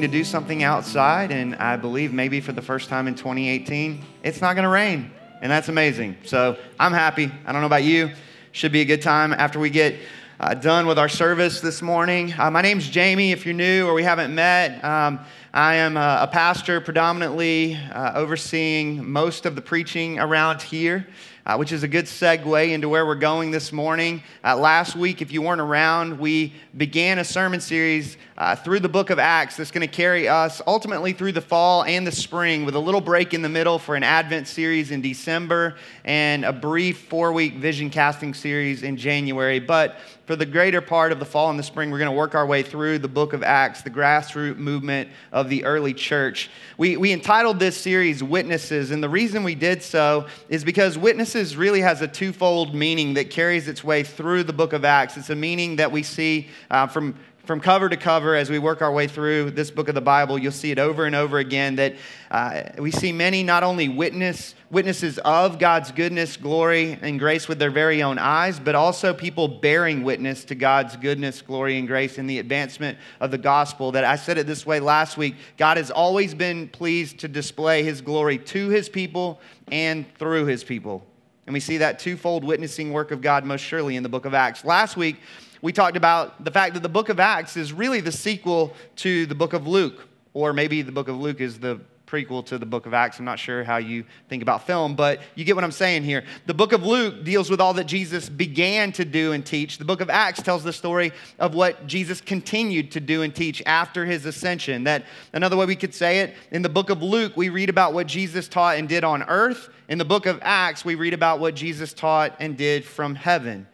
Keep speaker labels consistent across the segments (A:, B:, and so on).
A: to do something outside, and I believe maybe for the first time in 2018, it's not going to rain. And that's amazing. So I'm happy. I don't know about you. Should be a good time after we get uh, done with our service this morning. Uh, my name's Jamie, if you're new or we haven't met. Um, I am a, a pastor, predominantly uh, overseeing most of the preaching around here uh, which is a good segue into where we're going this morning. Uh, last week, if you weren't around, we began a sermon series uh, through the book of Acts that's going to carry us ultimately through the fall and the spring with a little break in the middle for an Advent series in December and a brief four week vision casting series in January. But for the greater part of the fall and the spring, we're going to work our way through the book of Acts, the grassroots movement of the early church. We, we entitled this series Witnesses, and the reason we did so is because Witnesses really has a twofold meaning that carries its way through the book of Acts. It's a meaning that we see uh, from from cover to cover as we work our way through this book of the Bible, you'll see it over and over again that uh, we see many not only witness, witnesses of God's goodness, glory, and grace with their very own eyes, but also people bearing witness to God's goodness, glory, and grace in the advancement of the gospel. That I said it this way last week God has always been pleased to display his glory to his people and through his people. And we see that twofold witnessing work of God most surely in the book of Acts. Last week, we talked about the fact that the book of Acts is really the sequel to the book of Luke, or maybe the book of Luke is the prequel to the book of Acts. I'm not sure how you think about film, but you get what I'm saying here. The book of Luke deals with all that Jesus began to do and teach. The book of Acts tells the story of what Jesus continued to do and teach after his ascension. That another way we could say it, in the book of Luke, we read about what Jesus taught and did on earth. In the book of Acts, we read about what Jesus taught and did from heaven.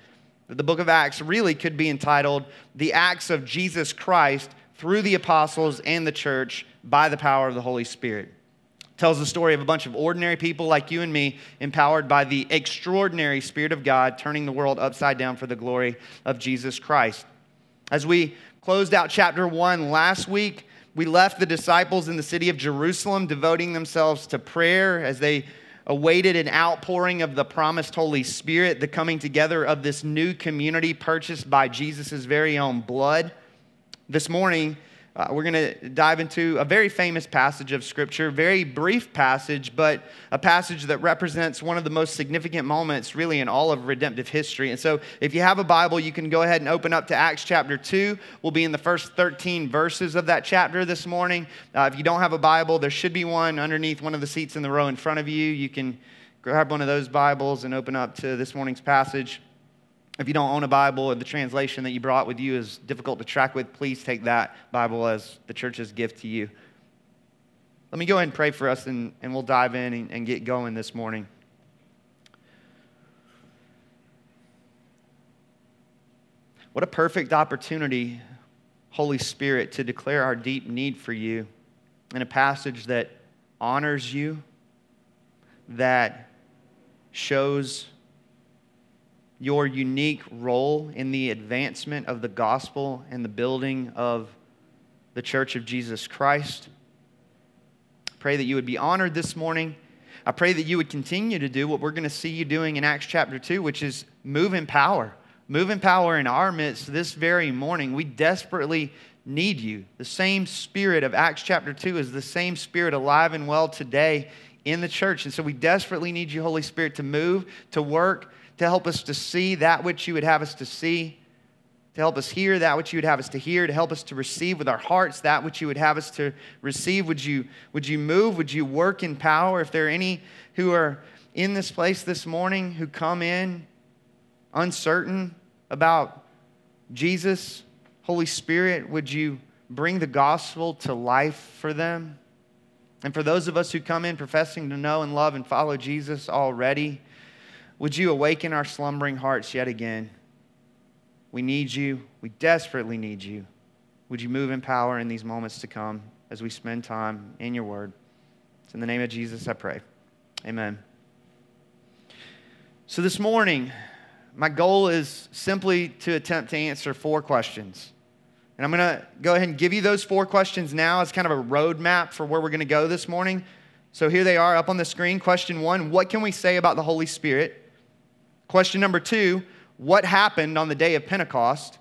A: The book of Acts really could be entitled The Acts of Jesus Christ through the apostles and the church by the power of the Holy Spirit. It tells the story of a bunch of ordinary people like you and me, empowered by the extraordinary Spirit of God, turning the world upside down for the glory of Jesus Christ. As we closed out chapter one last week, we left the disciples in the city of Jerusalem devoting themselves to prayer as they awaited an outpouring of the promised Holy Spirit, the coming together of this new community purchased by Jesus' very own blood. This morning, uh, we're going to dive into a very famous passage of Scripture, very brief passage, but a passage that represents one of the most significant moments, really, in all of redemptive history. And so, if you have a Bible, you can go ahead and open up to Acts chapter 2. We'll be in the first 13 verses of that chapter this morning. Uh, if you don't have a Bible, there should be one underneath one of the seats in the row in front of you. You can grab one of those Bibles and open up to this morning's passage. If you don't own a Bible or the translation that you brought with you is difficult to track with, please take that Bible as the church's gift to you. Let me go ahead and pray for us and, and we'll dive in and, and get going this morning. What a perfect opportunity, Holy Spirit, to declare our deep need for you in a passage that honors you, that shows your unique role in the advancement of the gospel and the building of the church of Jesus Christ. Pray that you would be honored this morning. I pray that you would continue to do what we're going to see you doing in Acts chapter 2, which is move in power. Move in power in our midst this very morning. We desperately need you. The same spirit of Acts chapter 2 is the same spirit alive and well today in the church. And so we desperately need you, Holy Spirit, to move, to work, to help us to see that which you would have us to see, to help us hear that which you would have us to hear, to help us to receive with our hearts that which you would have us to receive. Would you, would you move? Would you work in power? If there are any who are in this place this morning who come in uncertain about Jesus, Holy Spirit, would you bring the gospel to life for them? And for those of us who come in professing to know and love and follow Jesus already, would you awaken our slumbering hearts yet again? We need you. We desperately need you. Would you move in power in these moments to come as we spend time in your word? It's in the name of Jesus I pray. Amen. So this morning, my goal is simply to attempt to answer four questions. And I'm going to go ahead and give you those four questions now as kind of a roadmap for where we're going to go this morning. So here they are up on the screen. Question one What can we say about the Holy Spirit? Question number two What happened on the day of Pentecost?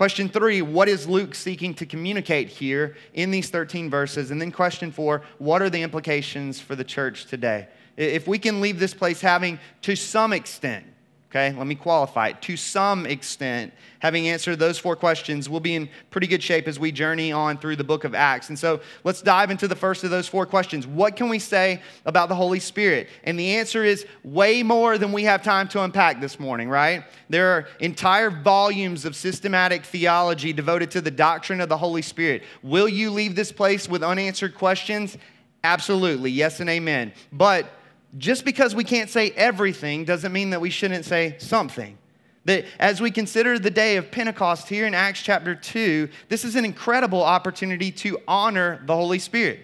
A: Question three, what is Luke seeking to communicate here in these 13 verses? And then question four, what are the implications for the church today? If we can leave this place having, to some extent, Okay, let me qualify it. To some extent, having answered those four questions, we'll be in pretty good shape as we journey on through the book of Acts. And so let's dive into the first of those four questions. What can we say about the Holy Spirit? And the answer is way more than we have time to unpack this morning, right? There are entire volumes of systematic theology devoted to the doctrine of the Holy Spirit. Will you leave this place with unanswered questions? Absolutely, yes and amen. But just because we can't say everything doesn't mean that we shouldn't say something. That as we consider the day of Pentecost here in Acts chapter 2, this is an incredible opportunity to honor the Holy Spirit.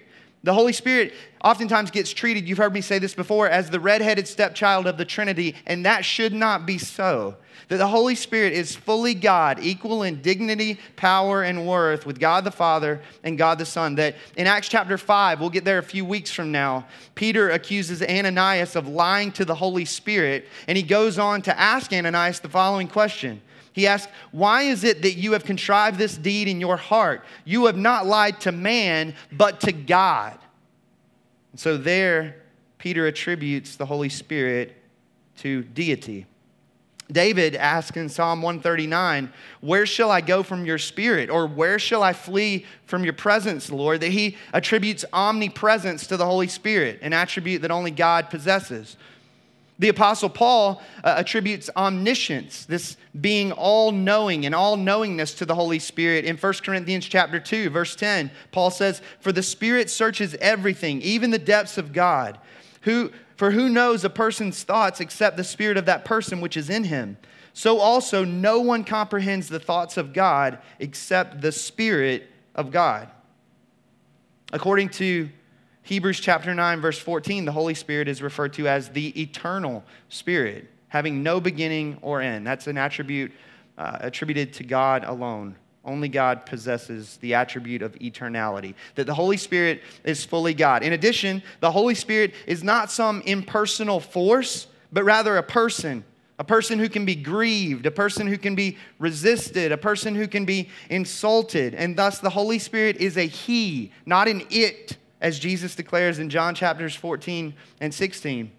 A: The Holy Spirit oftentimes gets treated, you've heard me say this before, as the redheaded stepchild of the Trinity, and that should not be so that the Holy Spirit is fully God, equal in dignity, power, and worth with God the Father and God the Son. That in Acts chapter 5, we'll get there a few weeks from now, Peter accuses Ananias of lying to the Holy Spirit, and he goes on to ask Ananias the following question. He asks, Why is it that you have contrived this deed in your heart? You have not lied to man, but to God. And so there, Peter attributes the Holy Spirit to deity. David asks in Psalm 139, Where shall I go from your spirit? Or where shall I flee from your presence, Lord? That he attributes omnipresence to the Holy Spirit, an attribute that only God possesses. The Apostle Paul uh, attributes omniscience, this being all knowing and all knowingness to the Holy Spirit. In 1 Corinthians chapter 2, verse 10, Paul says, For the Spirit searches everything, even the depths of God. Who, for who knows a person's thoughts except the spirit of that person which is in him? So also, no one comprehends the thoughts of God except the Spirit of God. According to Hebrews chapter 9, verse 14, the Holy Spirit is referred to as the eternal Spirit, having no beginning or end. That's an attribute uh, attributed to God alone. Only God possesses the attribute of eternality, that the Holy Spirit is fully God. In addition, the Holy Spirit is not some impersonal force, but rather a person, a person who can be grieved, a person who can be resisted, a person who can be insulted. And thus, the Holy Spirit is a He, not an it, as Jesus declares in John chapters 14 and 16.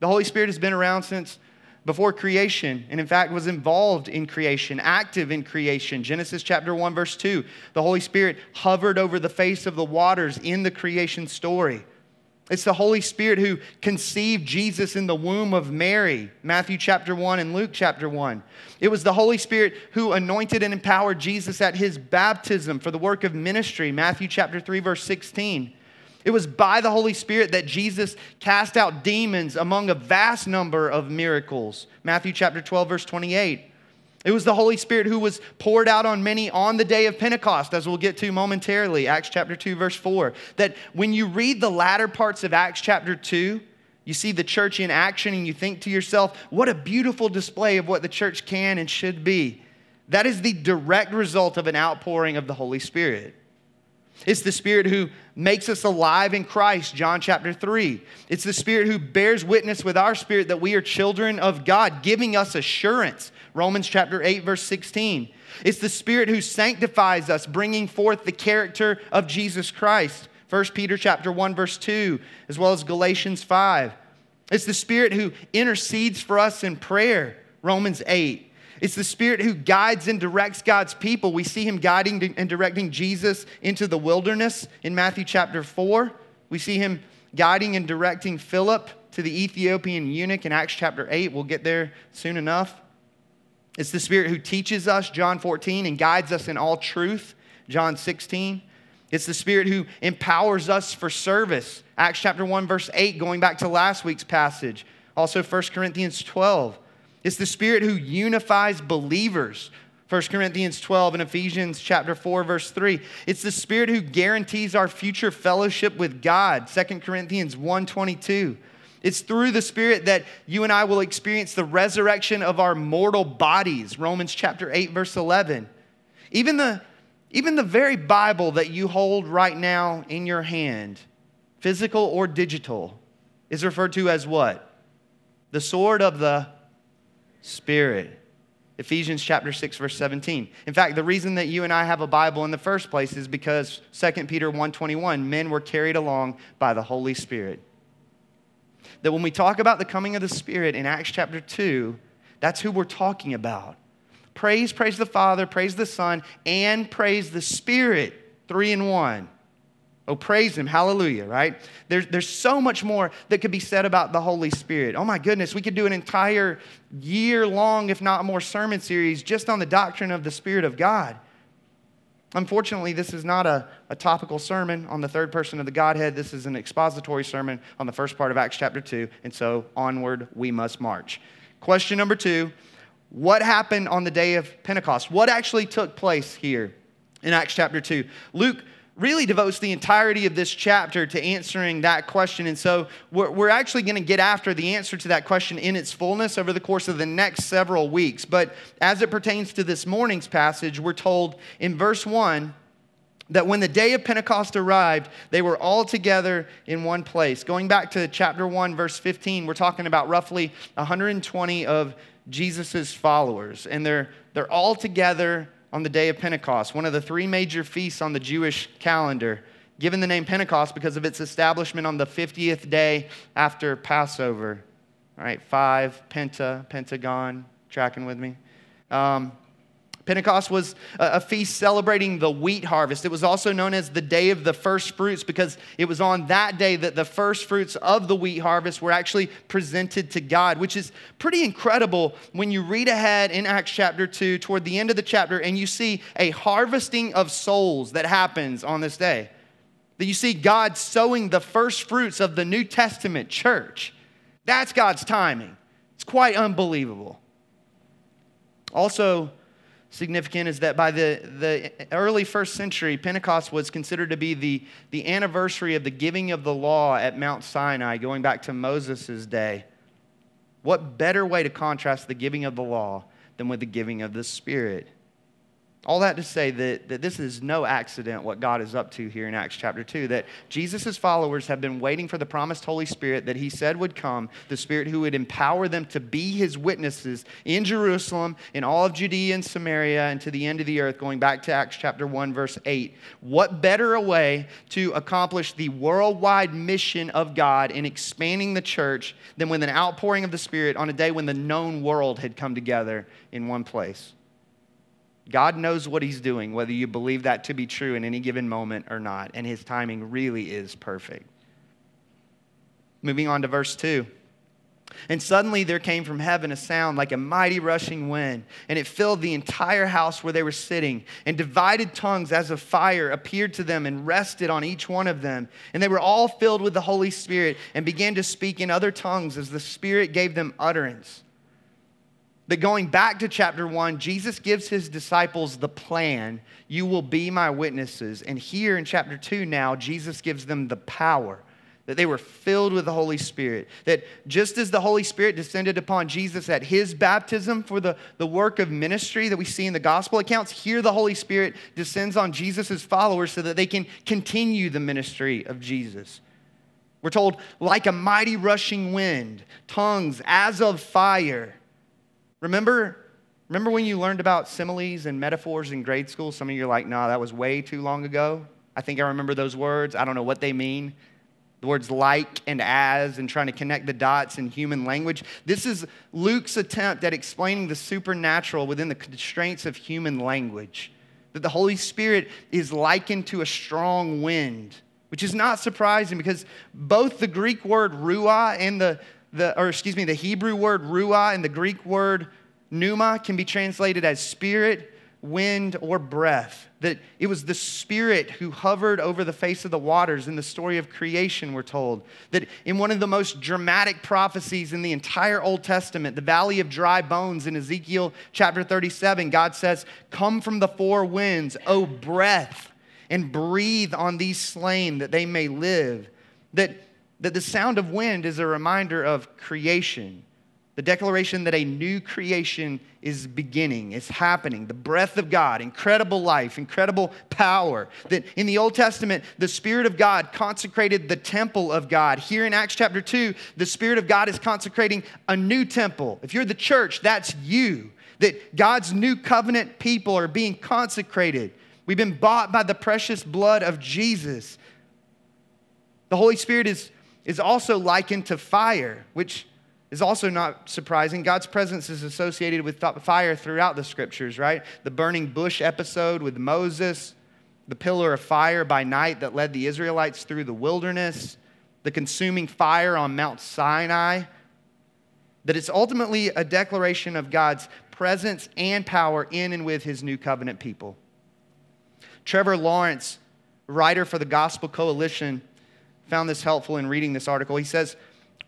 A: The Holy Spirit has been around since before creation, and in fact was involved in creation, active in creation. Genesis chapter 1, verse 2. The Holy Spirit hovered over the face of the waters in the creation story. It's the Holy Spirit who conceived Jesus in the womb of Mary, Matthew chapter 1 and Luke chapter 1. It was the Holy Spirit who anointed and empowered Jesus at his baptism for the work of ministry, Matthew chapter 3, verse 16. It was by the Holy Spirit that Jesus cast out demons among a vast number of miracles. Matthew chapter 12, verse 28. It was the Holy Spirit who was poured out on many on the day of Pentecost, as we'll get to momentarily, Acts chapter 2, verse 4. That when you read the latter parts of Acts chapter 2, you see the church in action and you think to yourself, what a beautiful display of what the church can and should be. That is the direct result of an outpouring of the Holy Spirit. It's the Spirit who makes us alive in Christ, John chapter 3. It's the Spirit who bears witness with our spirit that we are children of God, giving us assurance, Romans chapter 8, verse 16. It's the Spirit who sanctifies us, bringing forth the character of Jesus Christ, 1 Peter chapter 1, verse 2, as well as Galatians 5. It's the Spirit who intercedes for us in prayer, Romans 8. It's the Spirit who guides and directs God's people. We see him guiding and directing Jesus into the wilderness in Matthew chapter 4. We see him guiding and directing Philip to the Ethiopian eunuch in Acts chapter 8. We'll get there soon enough. It's the Spirit who teaches us, John 14, and guides us in all truth, John 16. It's the Spirit who empowers us for service, Acts chapter 1, verse 8, going back to last week's passage. Also, 1 Corinthians 12. It's the Spirit who unifies believers. 1 Corinthians 12 and Ephesians chapter 4 verse 3. It's the Spirit who guarantees our future fellowship with God. 2 Corinthians 1:22. It's through the Spirit that you and I will experience the resurrection of our mortal bodies. Romans chapter 8 verse 11. Even the even the very Bible that you hold right now in your hand, physical or digital, is referred to as what? The sword of the Spirit. Ephesians chapter 6 verse 17. In fact, the reason that you and I have a Bible in the first place is because 2 Peter 1:21, men were carried along by the Holy Spirit. That when we talk about the coming of the Spirit in Acts chapter 2, that's who we're talking about. Praise, praise the Father, praise the Son, and praise the Spirit, three in one. Oh, praise Him. Hallelujah, right? There's, there's so much more that could be said about the Holy Spirit. Oh, my goodness, we could do an entire year long, if not more, sermon series just on the doctrine of the Spirit of God. Unfortunately, this is not a, a topical sermon on the third person of the Godhead. This is an expository sermon on the first part of Acts chapter 2. And so, onward we must march. Question number two What happened on the day of Pentecost? What actually took place here in Acts chapter 2? Luke really devotes the entirety of this chapter to answering that question. And so we're, we're actually going to get after the answer to that question in its fullness over the course of the next several weeks. But as it pertains to this morning's passage, we're told in verse 1 that when the day of Pentecost arrived, they were all together in one place. Going back to chapter 1, verse 15, we're talking about roughly 120 of Jesus' followers, and they're, they're all together on the day of Pentecost, one of the three major feasts on the Jewish calendar, given the name Pentecost because of its establishment on the 50th day after Passover. All right, five, penta, pentagon, tracking with me. Um, Pentecost was a feast celebrating the wheat harvest. It was also known as the day of the first fruits because it was on that day that the first fruits of the wheat harvest were actually presented to God, which is pretty incredible when you read ahead in Acts chapter 2 toward the end of the chapter and you see a harvesting of souls that happens on this day. That you see God sowing the first fruits of the New Testament church. That's God's timing. It's quite unbelievable. Also, significant is that by the, the early first century, Pentecost was considered to be the, the anniversary of the giving of the law at Mount Sinai, going back to Moses' day. What better way to contrast the giving of the law than with the giving of the Spirit? All that to say that, that this is no accident what God is up to here in Acts chapter 2. That Jesus' followers have been waiting for the promised Holy Spirit that he said would come, the Spirit who would empower them to be his witnesses in Jerusalem, in all of Judea and Samaria, and to the end of the earth, going back to Acts chapter 1, verse 8. What better a way to accomplish the worldwide mission of God in expanding the church than with an outpouring of the Spirit on a day when the known world had come together in one place? God knows what He's doing, whether you believe that to be true in any given moment or not, and His timing really is perfect. Moving on to verse 2. And suddenly there came from heaven a sound like a mighty rushing wind, and it filled the entire house where they were sitting. And divided tongues as of fire appeared to them and rested on each one of them. And they were all filled with the Holy Spirit and began to speak in other tongues as the Spirit gave them utterance. That going back to chapter one, Jesus gives his disciples the plan you will be my witnesses. And here in chapter two, now, Jesus gives them the power that they were filled with the Holy Spirit. That just as the Holy Spirit descended upon Jesus at his baptism for the, the work of ministry that we see in the gospel accounts, here the Holy Spirit descends on Jesus' followers so that they can continue the ministry of Jesus. We're told, like a mighty rushing wind, tongues as of fire Remember, remember when you learned about similes and metaphors in grade school? Some of you are like, nah, that was way too long ago. I think I remember those words. I don't know what they mean. The words like and as and trying to connect the dots in human language. This is Luke's attempt at explaining the supernatural within the constraints of human language. That the Holy Spirit is likened to a strong wind, which is not surprising because both the Greek word ruah and the, the, or excuse me, the Hebrew word ruah and the Greek word pneuma can be translated as spirit, wind, or breath. That it was the Spirit who hovered over the face of the waters in the story of creation, we're told. That in one of the most dramatic prophecies in the entire Old Testament, the valley of dry bones in Ezekiel chapter 37, God says, Come from the four winds, O breath, and breathe on these slain that they may live. That that the sound of wind is a reminder of creation, the declaration that a new creation is beginning, is happening. The breath of God, incredible life, incredible power. That in the Old Testament, the Spirit of God consecrated the temple of God. Here in Acts chapter 2, the Spirit of God is consecrating a new temple. If you're the church, that's you that God's new covenant people are being consecrated. We've been bought by the precious blood of Jesus. The Holy Spirit is, is also likened to fire, which is also not surprising. God's presence is associated with fire throughout the scriptures, right? The burning bush episode with Moses, the pillar of fire by night that led the Israelites through the wilderness, the consuming fire on Mount Sinai. That it's ultimately a declaration of God's presence and power in and with his new covenant people. Trevor Lawrence, writer for the Gospel Coalition, found this helpful in reading this article. He says,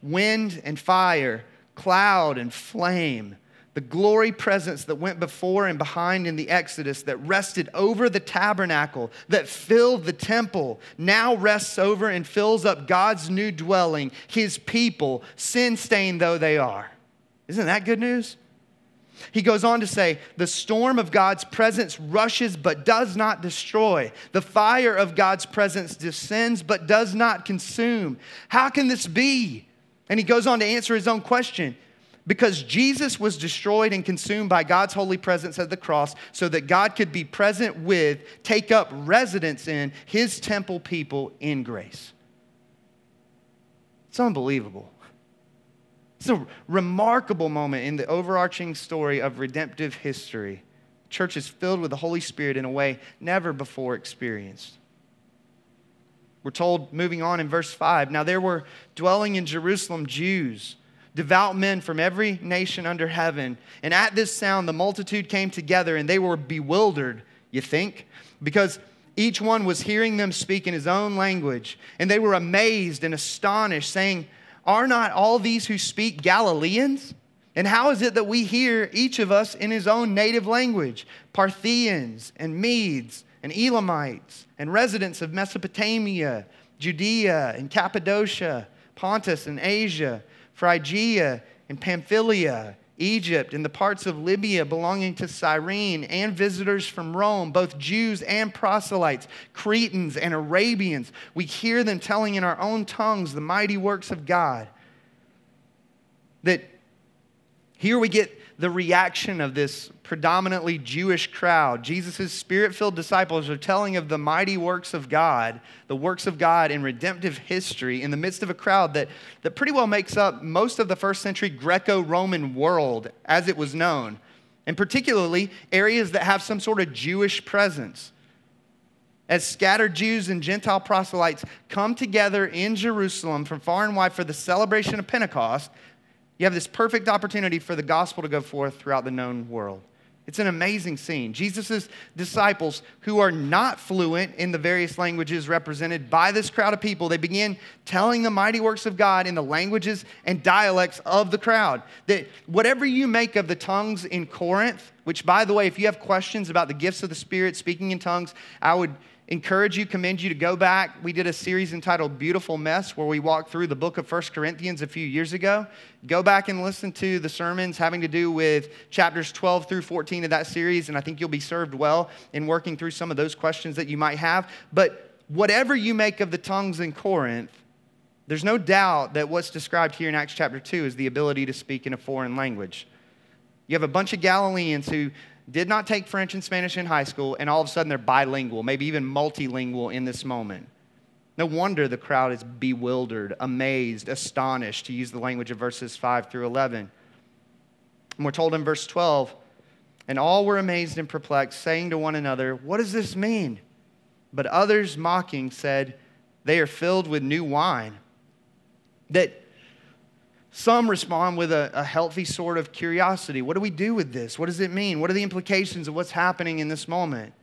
A: Wind and fire, cloud and flame, the glory presence that went before and behind in the Exodus, that rested over the tabernacle, that filled the temple, now rests over and fills up God's new dwelling, his people, sin stained though they are. Isn't that good news? He goes on to say, The storm of God's presence rushes but does not destroy. The fire of God's presence descends but does not consume. How can this be? And he goes on to answer his own question. Because Jesus was destroyed and consumed by God's holy presence at the cross, so that God could be present with, take up residence in his temple people in grace. It's unbelievable. It's a remarkable moment in the overarching story of redemptive history. Church is filled with the Holy Spirit in a way never before experienced. We're told, moving on in verse 5 now there were dwelling in Jerusalem Jews, devout men from every nation under heaven. And at this sound, the multitude came together and they were bewildered, you think, because each one was hearing them speak in his own language. And they were amazed and astonished, saying, are not all these who speak Galileans? And how is it that we hear each of us in his own native language? Parthians and Medes and Elamites and residents of Mesopotamia, Judea and Cappadocia, Pontus and Asia, Phrygia and Pamphylia Egypt and the parts of Libya belonging to Cyrene, and visitors from Rome, both Jews and proselytes, Cretans and Arabians. We hear them telling in our own tongues the mighty works of God. That here we get the reaction of this predominantly Jewish crowd. Jesus' spirit filled disciples are telling of the mighty works of God, the works of God in redemptive history in the midst of a crowd that, that pretty well makes up most of the first century Greco Roman world as it was known, and particularly areas that have some sort of Jewish presence. As scattered Jews and Gentile proselytes come together in Jerusalem from far and wide for the celebration of Pentecost, you have this perfect opportunity for the gospel to go forth throughout the known world. It's an amazing scene. Jesus' disciples, who are not fluent in the various languages represented by this crowd of people, they begin telling the mighty works of God in the languages and dialects of the crowd. That whatever you make of the tongues in Corinth, which, by the way, if you have questions about the gifts of the Spirit, speaking in tongues, I would encourage you, commend you to go back. We did a series entitled Beautiful Mess where we walked through the book of First Corinthians a few years ago. Go back and listen to the sermons having to do with chapters 12 through 14 of that series, and I think you'll be served well in working through some of those questions that you might have. But whatever you make of the tongues in Corinth, there's no doubt that what's described here in Acts chapter 2 is the ability to speak in a foreign language. You have a bunch of Galileans who did not take French and Spanish in high school, and all of a sudden they're bilingual, maybe even multilingual in this moment. No wonder the crowd is bewildered, amazed, astonished, to use the language of verses 5 through 11. And we're told in verse 12, and all were amazed and perplexed, saying to one another, What does this mean? But others, mocking, said, They are filled with new wine. That some respond with a, a, healthy sort of curiosity. What do we do with this? What does it mean? What are the implications of what's happening in this moment?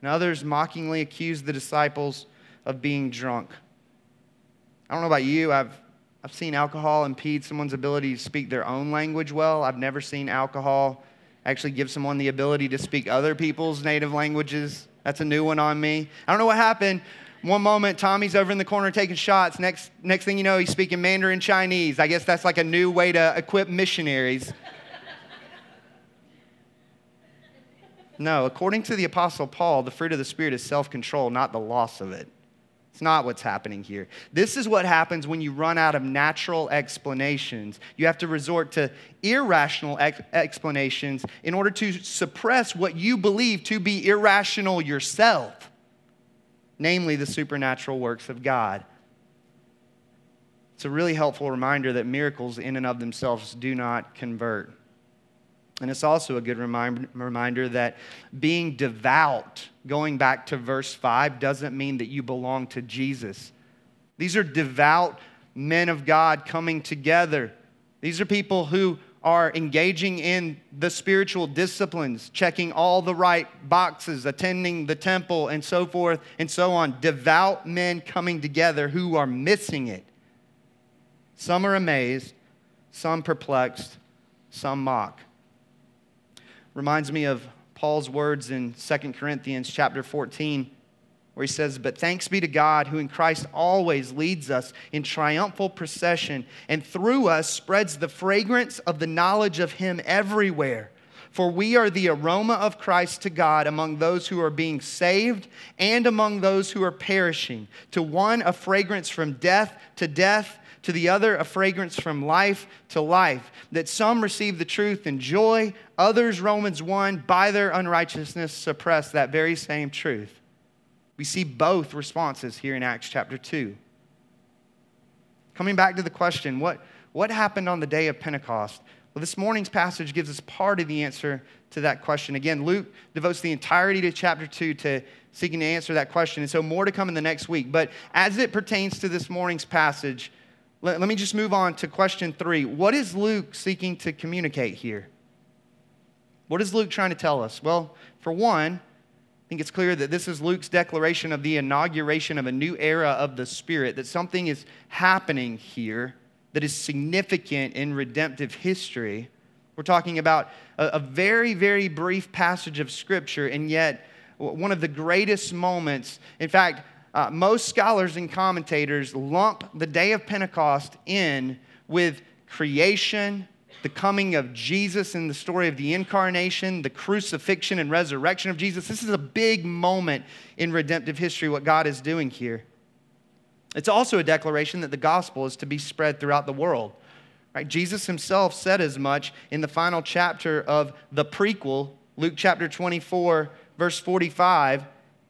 A: And others mockingly accuse the disciples of being drunk. I don't know about you, I've, I've seen alcohol impede someone's ability to speak their own language well. I've never seen alcohol actually give someone the ability to speak other people's native languages. That's a new one on me. I don't know what happened one moment, Tommy's over in the corner taking shots. Next, next thing you know, he's speaking Mandarin Chinese. I guess that's like a new way to equip missionaries. no, according to the Apostle Paul, the fruit of the Spirit is self control, not the loss of it. It's not what's happening here. This is what happens when you run out of natural explanations. You have to resort to irrational ex- explanations in order to suppress what you believe to be irrational yourself, namely the supernatural works of God. It's a really helpful reminder that miracles, in and of themselves, do not convert. And it's also a good reminder that being devout, going back to verse 5, doesn't mean that you belong to Jesus. These are devout men of God coming together. These are people who are engaging in the spiritual disciplines, checking all the right boxes, attending the temple, and so forth and so on. Devout men coming together who are missing it. Some are amazed, some perplexed, some mock reminds me of Paul's words in 2 Corinthians chapter 14 where he says, But thanks be to God who in Christ always leads us in triumphal procession and through us spreads the fragrance of the knowledge of him everywhere. For we are the aroma of Christ to God among those who are being saved and among those who are perishing. To one, a fragrance from death to death to the other a fragrance from life to life. That some receive the truth in joy, others, Romans 1, by their unrighteousness suppress that very same truth. We see both responses here in Acts chapter 2. Coming back to the question, what, what happened on the day of Pentecost? Well, this morning's passage gives us part of the answer to that question. Again, Luke devotes the entirety to chapter 2 to seeking to answer that question. And so more to come in the next week. But as it pertains to this morning's passage, let, let me just move on to question three. What is Luke seeking to communicate here? What is Luke trying to tell us? Well, for one, I think it's clear that this is Luke's declaration of the inauguration of a new era of the Spirit, that something is happening here that is significant in redemptive history. We're talking about a, very, very brief passage of Scripture, and yet one of the greatest moments. In fact, uh, most scholars and commentators lump the day of Pentecost in with creation, the coming of Jesus in the story of the incarnation, the crucifixion and resurrection of Jesus. This is a big moment in redemptive history, what God is doing here. It's also a declaration that the gospel is to be spread throughout the world. Right? Jesus himself said as much in the final chapter of the prequel, Luke chapter 24, verse 45.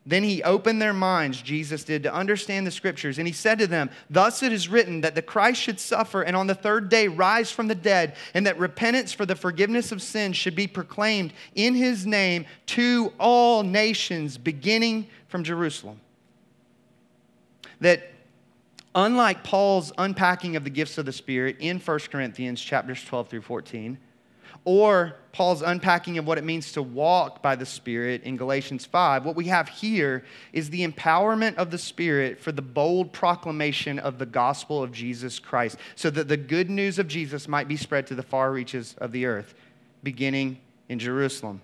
A: Then he opened their minds, Jesus did, to understand the scriptures. And he said to them, Thus it is written that the Christ should suffer and on the third day rise from the dead, and that repentance for the forgiveness of sins should be proclaimed in his name to all nations, beginning from Jerusalem. That unlike Paul's unpacking of the gifts of the Spirit in 1 Corinthians chapters 12 through 14, or Paul's unpacking of what it means to walk by the Spirit in Galatians 5, what we have here is the empowerment of the Spirit for the bold proclamation of the gospel of Jesus Christ, so that the good news of Jesus might be spread to the far reaches of the earth, beginning in Jerusalem.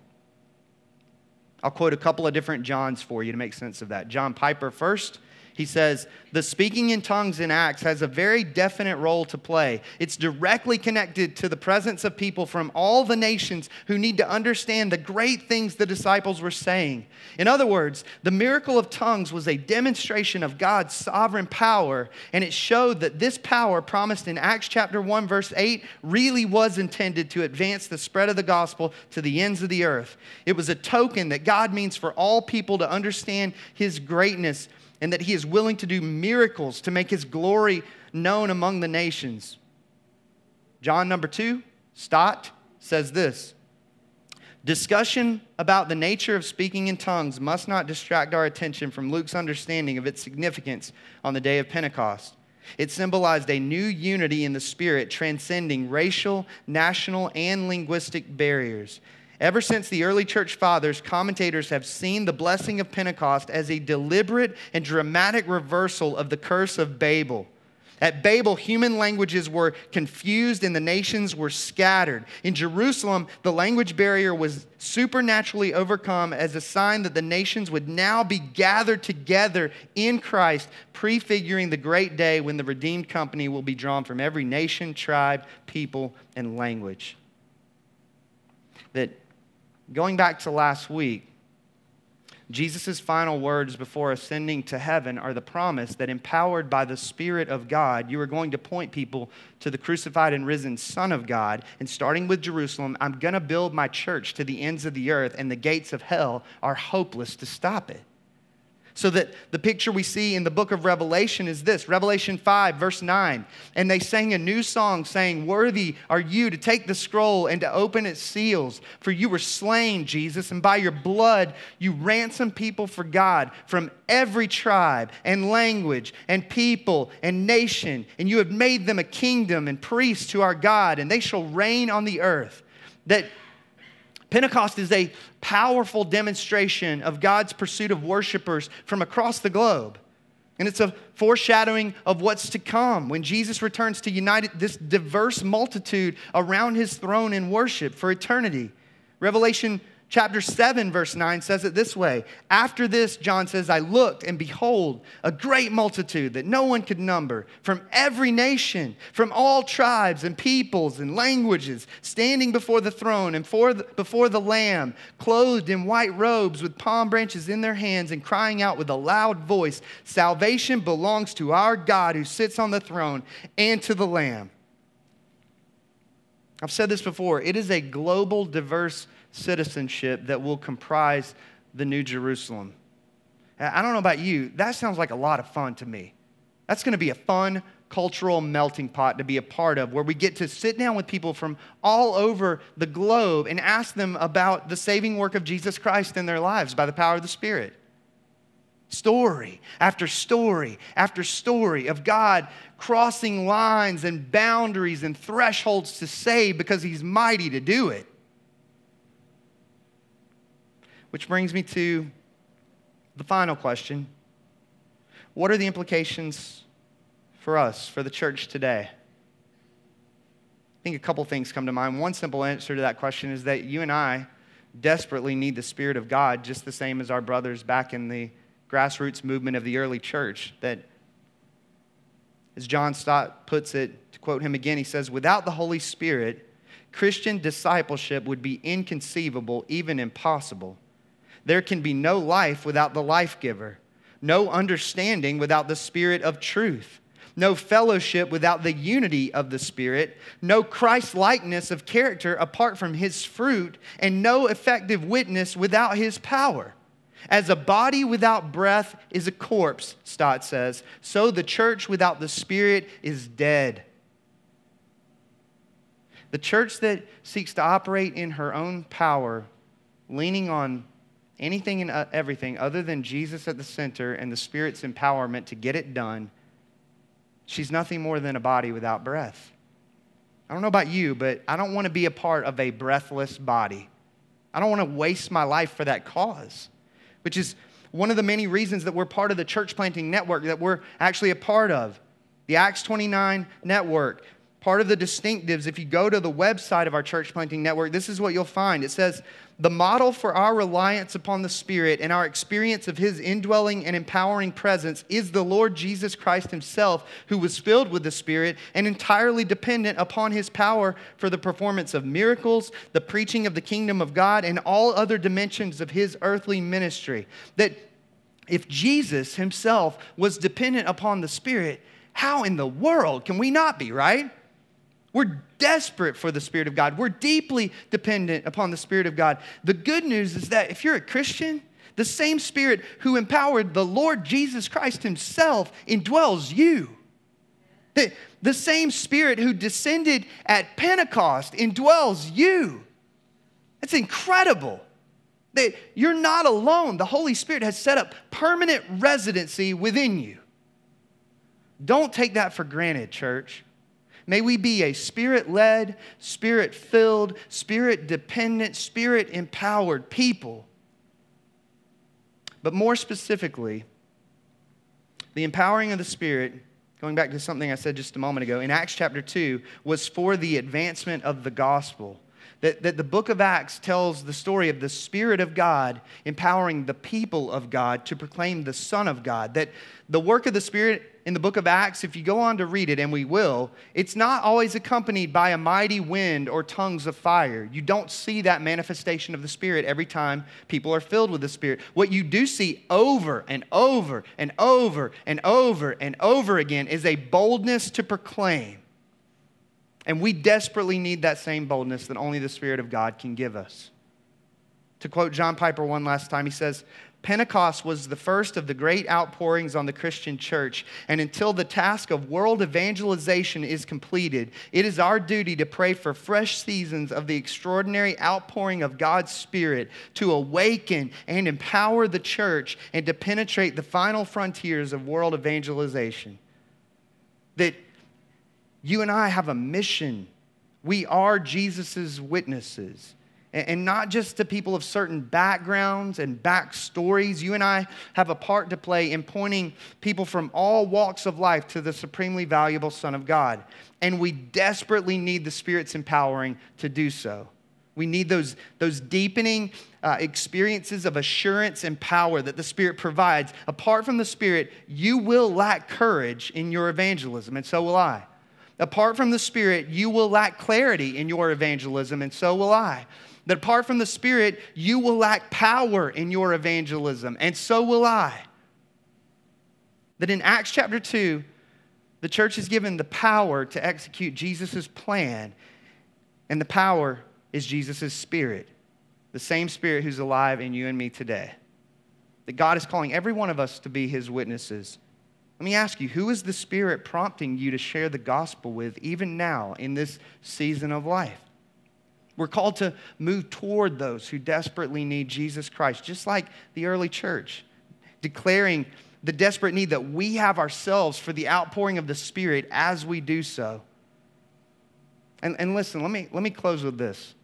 A: I'll quote a couple of different Johns for you to make sense of that. John Piper first, he says, The speaking in tongues in Acts has a very definite role to play. It's directly connected to the presence of people from all the nations who need to understand the great things the disciples were saying. In other words, the miracle of tongues was a demonstration of God's sovereign power, and it showed that this power promised in Acts chapter 1, verse 8, really was intended to advance the spread of the gospel to the ends of the earth. It was a token that God means for all people to understand his greatness and that he is willing to do miracles to make his glory known among the nations. John number two, Stott, says this Discussion about the nature of speaking in tongues must not distract our attention from Luke's understanding of its significance on the day of Pentecost. It symbolized a new unity in the Spirit, transcending racial, national, and linguistic barriers. Ever since the early church fathers, commentators have seen the blessing of Pentecost as a deliberate and dramatic reversal of the curse of Babel. At Babel, human languages were confused and the nations were scattered. In Jerusalem, the language barrier was supernaturally overcome as a sign that the nations would now be gathered together in Christ, prefiguring the great day when the redeemed company will be drawn from every nation, tribe, people, and language. That Going back to last week, Jesus' final words before ascending to heaven are the promise that, empowered by the Spirit of God, you are going to point people to the crucified and risen Son of God. And starting with Jerusalem, I'm going to build my church to the ends of the earth, and the gates of hell are hopeless to stop it. So that the picture we see in the book of Revelation is this Revelation 5, verse 9. And they sang a new song saying, Worthy are you to take the scroll and to open its seals, for you were slain, Jesus, and by your blood you ransomed people for God from every tribe and language and people and nation. And you have made them a kingdom and priests to our God, and they shall reign on the earth. That Pentecost is a powerful demonstration of God's pursuit of worshipers from across the globe. And it's a foreshadowing of what's to come when Jesus returns to unite this diverse multitude around his throne in worship for eternity. Revelation Chapter 7, verse 9 says it this way After this, John says, I looked, and behold, a great multitude that no one could number from every nation, from all tribes and peoples and languages, standing before the throne and the, before the Lamb, clothed in white robes with palm branches in their hands, and crying out with a loud voice Salvation belongs to our God who sits on the throne and to the Lamb. I've said this before, it is a global, diverse citizenship that will comprise the New Jerusalem. I don't know about you, that sounds like a lot of fun to me. That's going to be a fun cultural melting pot to be a part of, where we get to sit down with people from all over the globe and ask them about the saving work of Jesus Christ in their lives by the power of the Spirit. Story after story after story of God crossing lines and boundaries and thresholds to save because He's mighty to do it. Which brings me to the final question What are the implications for us, for the church today? I think a couple things come to mind. One simple answer to that question is that you and I desperately need the Spirit of God, just the same as our brothers back in the grassroots movement of the early church. That, as John Stott puts it, to quote him again, he says, Without the Holy Spirit, Christian discipleship would be inconceivable, even impossible. There can be no life without the life giver, no understanding without the Spirit of truth, no fellowship without the unity of the Spirit, no Christ likeness of character apart from His fruit, and no effective witness without His power. As a body without breath is a corpse, Stott says, so the church without the Spirit is dead. The church that seeks to operate in her own power, leaning on anything and uh, everything other than Jesus at the center and the Spirit's empowerment to get it done, she's nothing more than a body without breath. I don't know about you, but I don't want to be a part of a breathless body. I don't want to waste my life for that cause, which is one of the many reasons that we're part of the church planting network that we're actually a part of. The Acts 29 network, part of the distinctives, if you go to the website of our church planting network, this is what you'll find. It says the model for our reliance upon the Spirit and our experience of His indwelling and empowering presence is the Lord Jesus Christ Himself, who was filled with the Spirit and entirely dependent upon His power for the performance of miracles, the preaching of the kingdom of God, and all other dimensions of His earthly ministry. That if Jesus Himself was dependent upon the Spirit, how in the world can we not be, right? We're desperate for the Spirit of God. We're deeply dependent upon the Spirit of God. The good news is that if you're a Christian, the same Spirit who empowered the Lord Jesus Christ Himself indwells you. The, the same Spirit who descended at Pentecost indwells you. It's incredible that you're not alone. The Holy Spirit has set up permanent residency within you. Don't take that for granted, church. May we be a spirit led, spirit filled, spirit dependent, spirit empowered people. But more specifically, the empowering of the Spirit, going back to something I said just a moment ago, in Acts chapter 2, was for the advancement of the gospel. That, that the book of Acts tells the story of the Spirit of God empowering the people of God to proclaim the Son of God. That the work of the Spirit in the book of Acts, if you go on to read it, and we will, it's not always accompanied by a mighty wind or tongues of fire. You don't see that manifestation of the Spirit every time people are filled with the Spirit. What you do see over and over and over and over and over again is a boldness to proclaim and we desperately need that same boldness that only the Spirit of God can give us. To quote John Piper one last time, he says, Pentecost was the first of the great outpourings on the Christian church, and until the task of world evangelization is completed, it is our duty to pray for fresh seasons of the extraordinary outpouring of God's Spirit to awaken and empower the church and to penetrate the final frontiers of world evangelization. That you and I have a mission. We are Jesus' witnesses. And not just to people of certain backgrounds and backstories. You and I have a part to play in pointing people from all walks of life to the supremely valuable Son of God. And we desperately need the Spirit's empowering to do so. We need those, those deepening uh, experiences of assurance and power that the Spirit provides. Apart from the Spirit, you will lack courage in your evangelism, and so will I. Apart from the Spirit, you will lack clarity in your evangelism, and so will I. That apart from the Spirit, you will lack power in your evangelism, and so will I. That in Acts chapter 2, the church is given the power to execute Jesus' plan, and the power is Jesus' Spirit, the same Spirit who's alive in you and me today. That God is calling every one of us to be his witnesses. Let me ask you, who is the Spirit prompting you to share the gospel with even now in this season of life? We're called to move toward those who desperately need Jesus Christ, just like the early church, declaring the desperate need that we have ourselves for the outpouring of the Spirit as we do so. And, and listen, let me, let me close with this.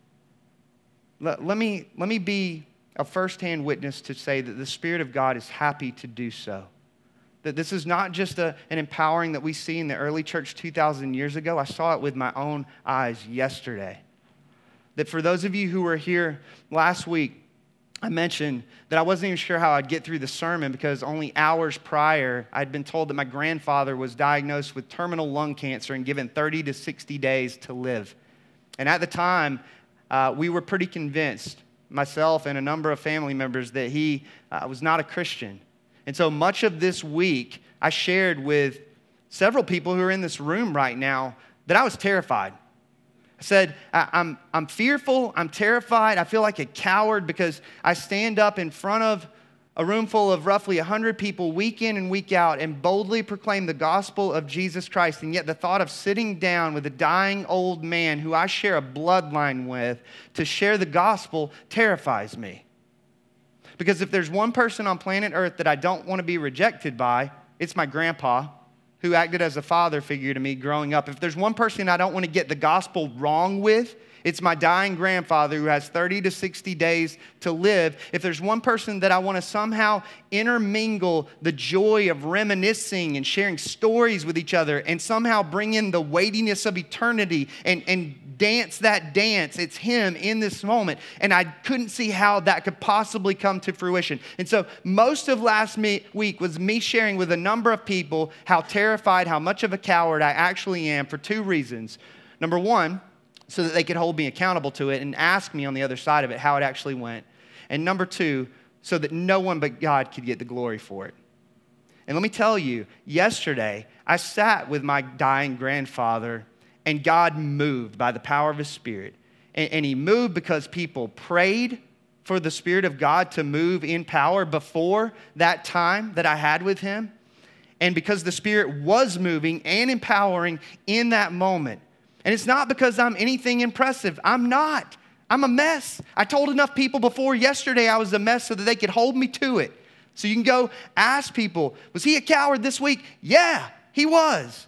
A: Let, let, me, let me be a firsthand witness to say that the Spirit of God is happy to do so. That this is not just a, an empowering that we see in the early church 2,000 years ago. I saw it with my own eyes yesterday. That for those of you who were here last week, I mentioned that I wasn't even sure how I'd get through the sermon because only hours prior, I'd been told that my grandfather was diagnosed with terminal lung cancer and given 30 to 60 days to live. And at the time, uh, we were pretty convinced, myself and a number of family members, that he uh, was not a Christian. And so much of this week, I shared with several people who are in this room right now that I was terrified. I said, I'm, I'm fearful, I'm terrified, I feel like a coward because I stand up in front of a room full of roughly 100 people week in and week out and boldly proclaim the gospel of Jesus Christ. And yet, the thought of sitting down with a dying old man who I share a bloodline with to share the gospel terrifies me. Because if there's one person on planet Earth that I don't want to be rejected by, it's my grandpa, who acted as a father figure to me growing up. If there's one person I don't want to get the gospel wrong with, it's my dying grandfather who has 30 to 60 days to live. If there's one person that I want to somehow intermingle the joy of reminiscing and sharing stories with each other and somehow bring in the weightiness of eternity and, and dance that dance. It's Him in this moment. And I couldn't see how that could possibly come to fruition. And so most of last week was me sharing with a number of people how terrified, how much of a coward I actually am for two reasons. Number one, so that they could hold me accountable to it and ask me on the other side of it how it actually went. And number two, so that no one but God could get the glory for it. And let me tell you, yesterday I sat with my dying grandfather and God moved by the power of His Spirit. And, and He moved because people prayed for the Spirit of God to move in power before that time that I had with Him. And because the Spirit was moving and empowering in that moment. And it's not because I'm anything impressive, I'm not. I'm a mess. I told enough people before yesterday I was a mess so that they could hold me to it. So you can go ask people, was he a coward this week? Yeah, he was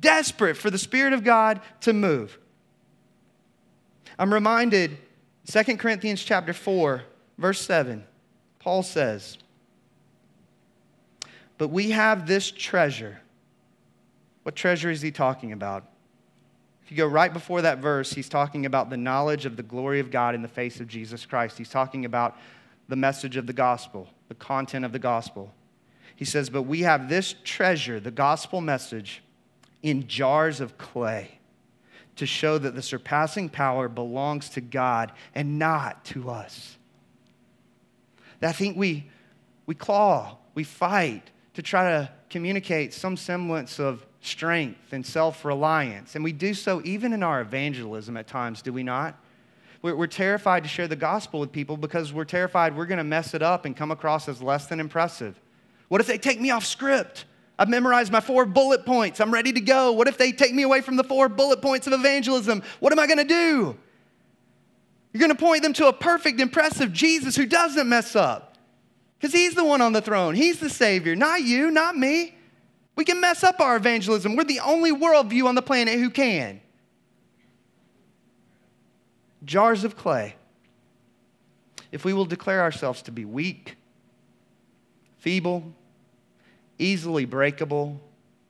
A: desperate for the Spirit of God to move. I'm reminded, 2 Corinthians chapter 4, verse 7, Paul says, But we have this treasure. What treasure is he talking about? If you go right before that verse, he's talking about the knowledge of the glory of God in the face of Jesus Christ. He's talking about the message of the gospel, the content of the gospel. He says, But we have this treasure, the gospel message, in jars of clay to show that the surpassing power belongs to God and not to us. I think we, we claw, we fight to try to communicate some semblance of strength and self reliance. And we do so even in our evangelism at times, do we not? We're, terrified to share the gospel with people because we're terrified we're going to mess it up and come across as less than impressive. What if they take me off script? I've memorized my four bullet points. I'm ready to go. What if they take me away from the four bullet points of evangelism? What am I going to do? You're going to point them to a perfect, impressive Jesus who doesn't mess up. Because he's the one on the throne. He's the Savior, not you, not me. We can mess up our evangelism. We're the only worldview on the planet who can. Jars of clay. If we will declare ourselves to be weak, feeble, easily breakable,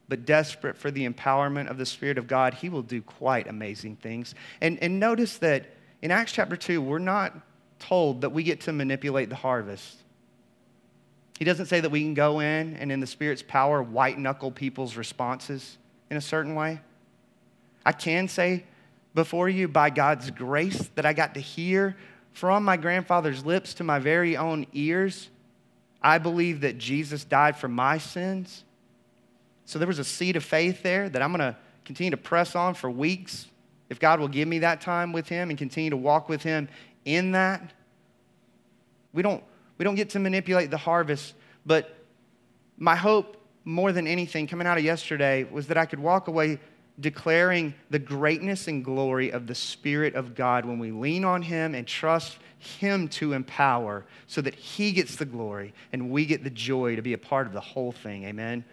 A: but desperate for the empowerment of the Spirit of God, He will do quite amazing things. And, and notice that in Acts chapter 2, we're not told that we get to manipulate the harvest. He doesn't say that we can go in and, in the Spirit's power, white knuckle people's responses in a certain way. I can say before you, by God's grace, that I got to hear from my grandfather's lips to my very own ears. I believe that Jesus died for my sins. So there was a seed of faith there that I'm going to continue to press on for weeks if God will give me that time with Him and continue to walk with Him in that. We don't we don't get to manipulate the harvest, but my hope more than anything coming out of yesterday was that I could walk away declaring the greatness and glory of the Spirit of God when we lean on Him and trust Him to empower so that He gets the glory and we get the joy to be a part of the whole thing. Amen.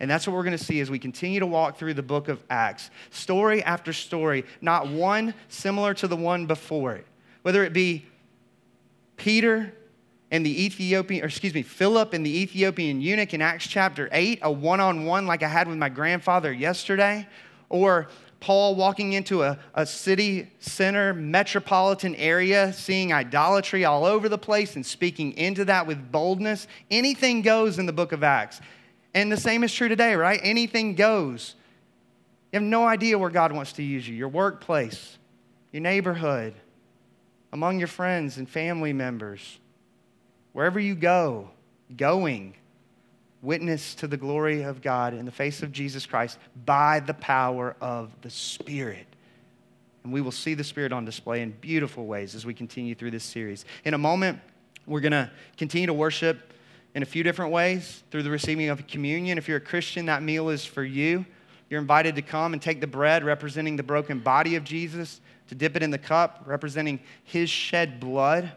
A: And that's what we're going to see as we continue to walk through the book of Acts. Story after story, not one similar to the one before it. Whether it be Peter and the Ethiopian, or excuse me, Philip and the Ethiopian eunuch in Acts chapter 8, a one on one like I had with my grandfather yesterday, or Paul walking into a, a city center, metropolitan area, seeing idolatry all over the place and speaking into that with boldness. Anything goes in the book of Acts. And the same is true today, right? Anything goes. You have no idea where God wants to use you your workplace, your neighborhood, among your friends and family members Wherever you go, going, witness to the glory of God in the face of Jesus Christ by the power of the Spirit. And we will see the Spirit on display in beautiful ways as we continue through this series. In a moment, we're going to continue to worship in a few different ways through the receiving of communion. If you're a Christian, that meal is for you. You're invited to come and take the bread representing the broken body of Jesus, to dip it in the cup representing his shed blood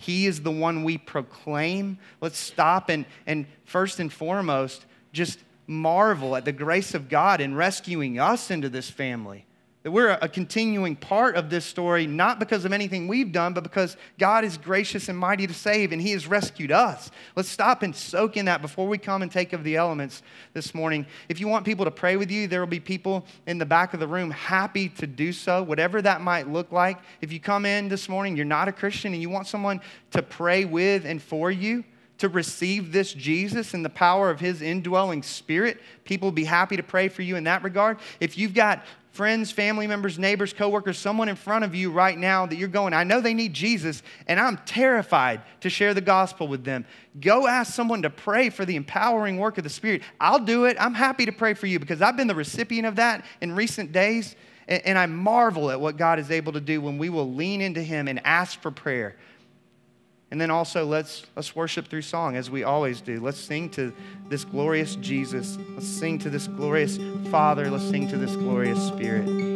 A: he is the one we proclaim. Let's stop and, and first and foremost, just marvel at the grace of God in rescuing us into this family. That we're a continuing part of this story, not because of anything we've done, but because God is gracious and mighty to save, and He has rescued us. Let's stop and soak in that before we come and take of the elements this morning. If you want people to pray with you, there will be people in the back of the room happy to do so, whatever that might look like. If you come in this morning, you're not a Christian, and you want someone to pray with and for you, to receive this Jesus and the power of his indwelling spirit, people will be happy to pray for you in that regard. If you've got friends, family members, neighbors, coworkers, someone in front of you right now that you're going, I know they need Jesus, and I'm terrified to share the gospel with them. Go ask someone to pray for the empowering work of the Spirit. I'll do it. I'm happy to pray for you because I've been the recipient of that in recent days, and I marvel at what God is able to do when we will lean into Him and ask for prayer. And then also let's let's worship through song as we always do. Let's sing to this glorious Jesus. Let's sing to this glorious Father. Let's sing to this glorious Spirit.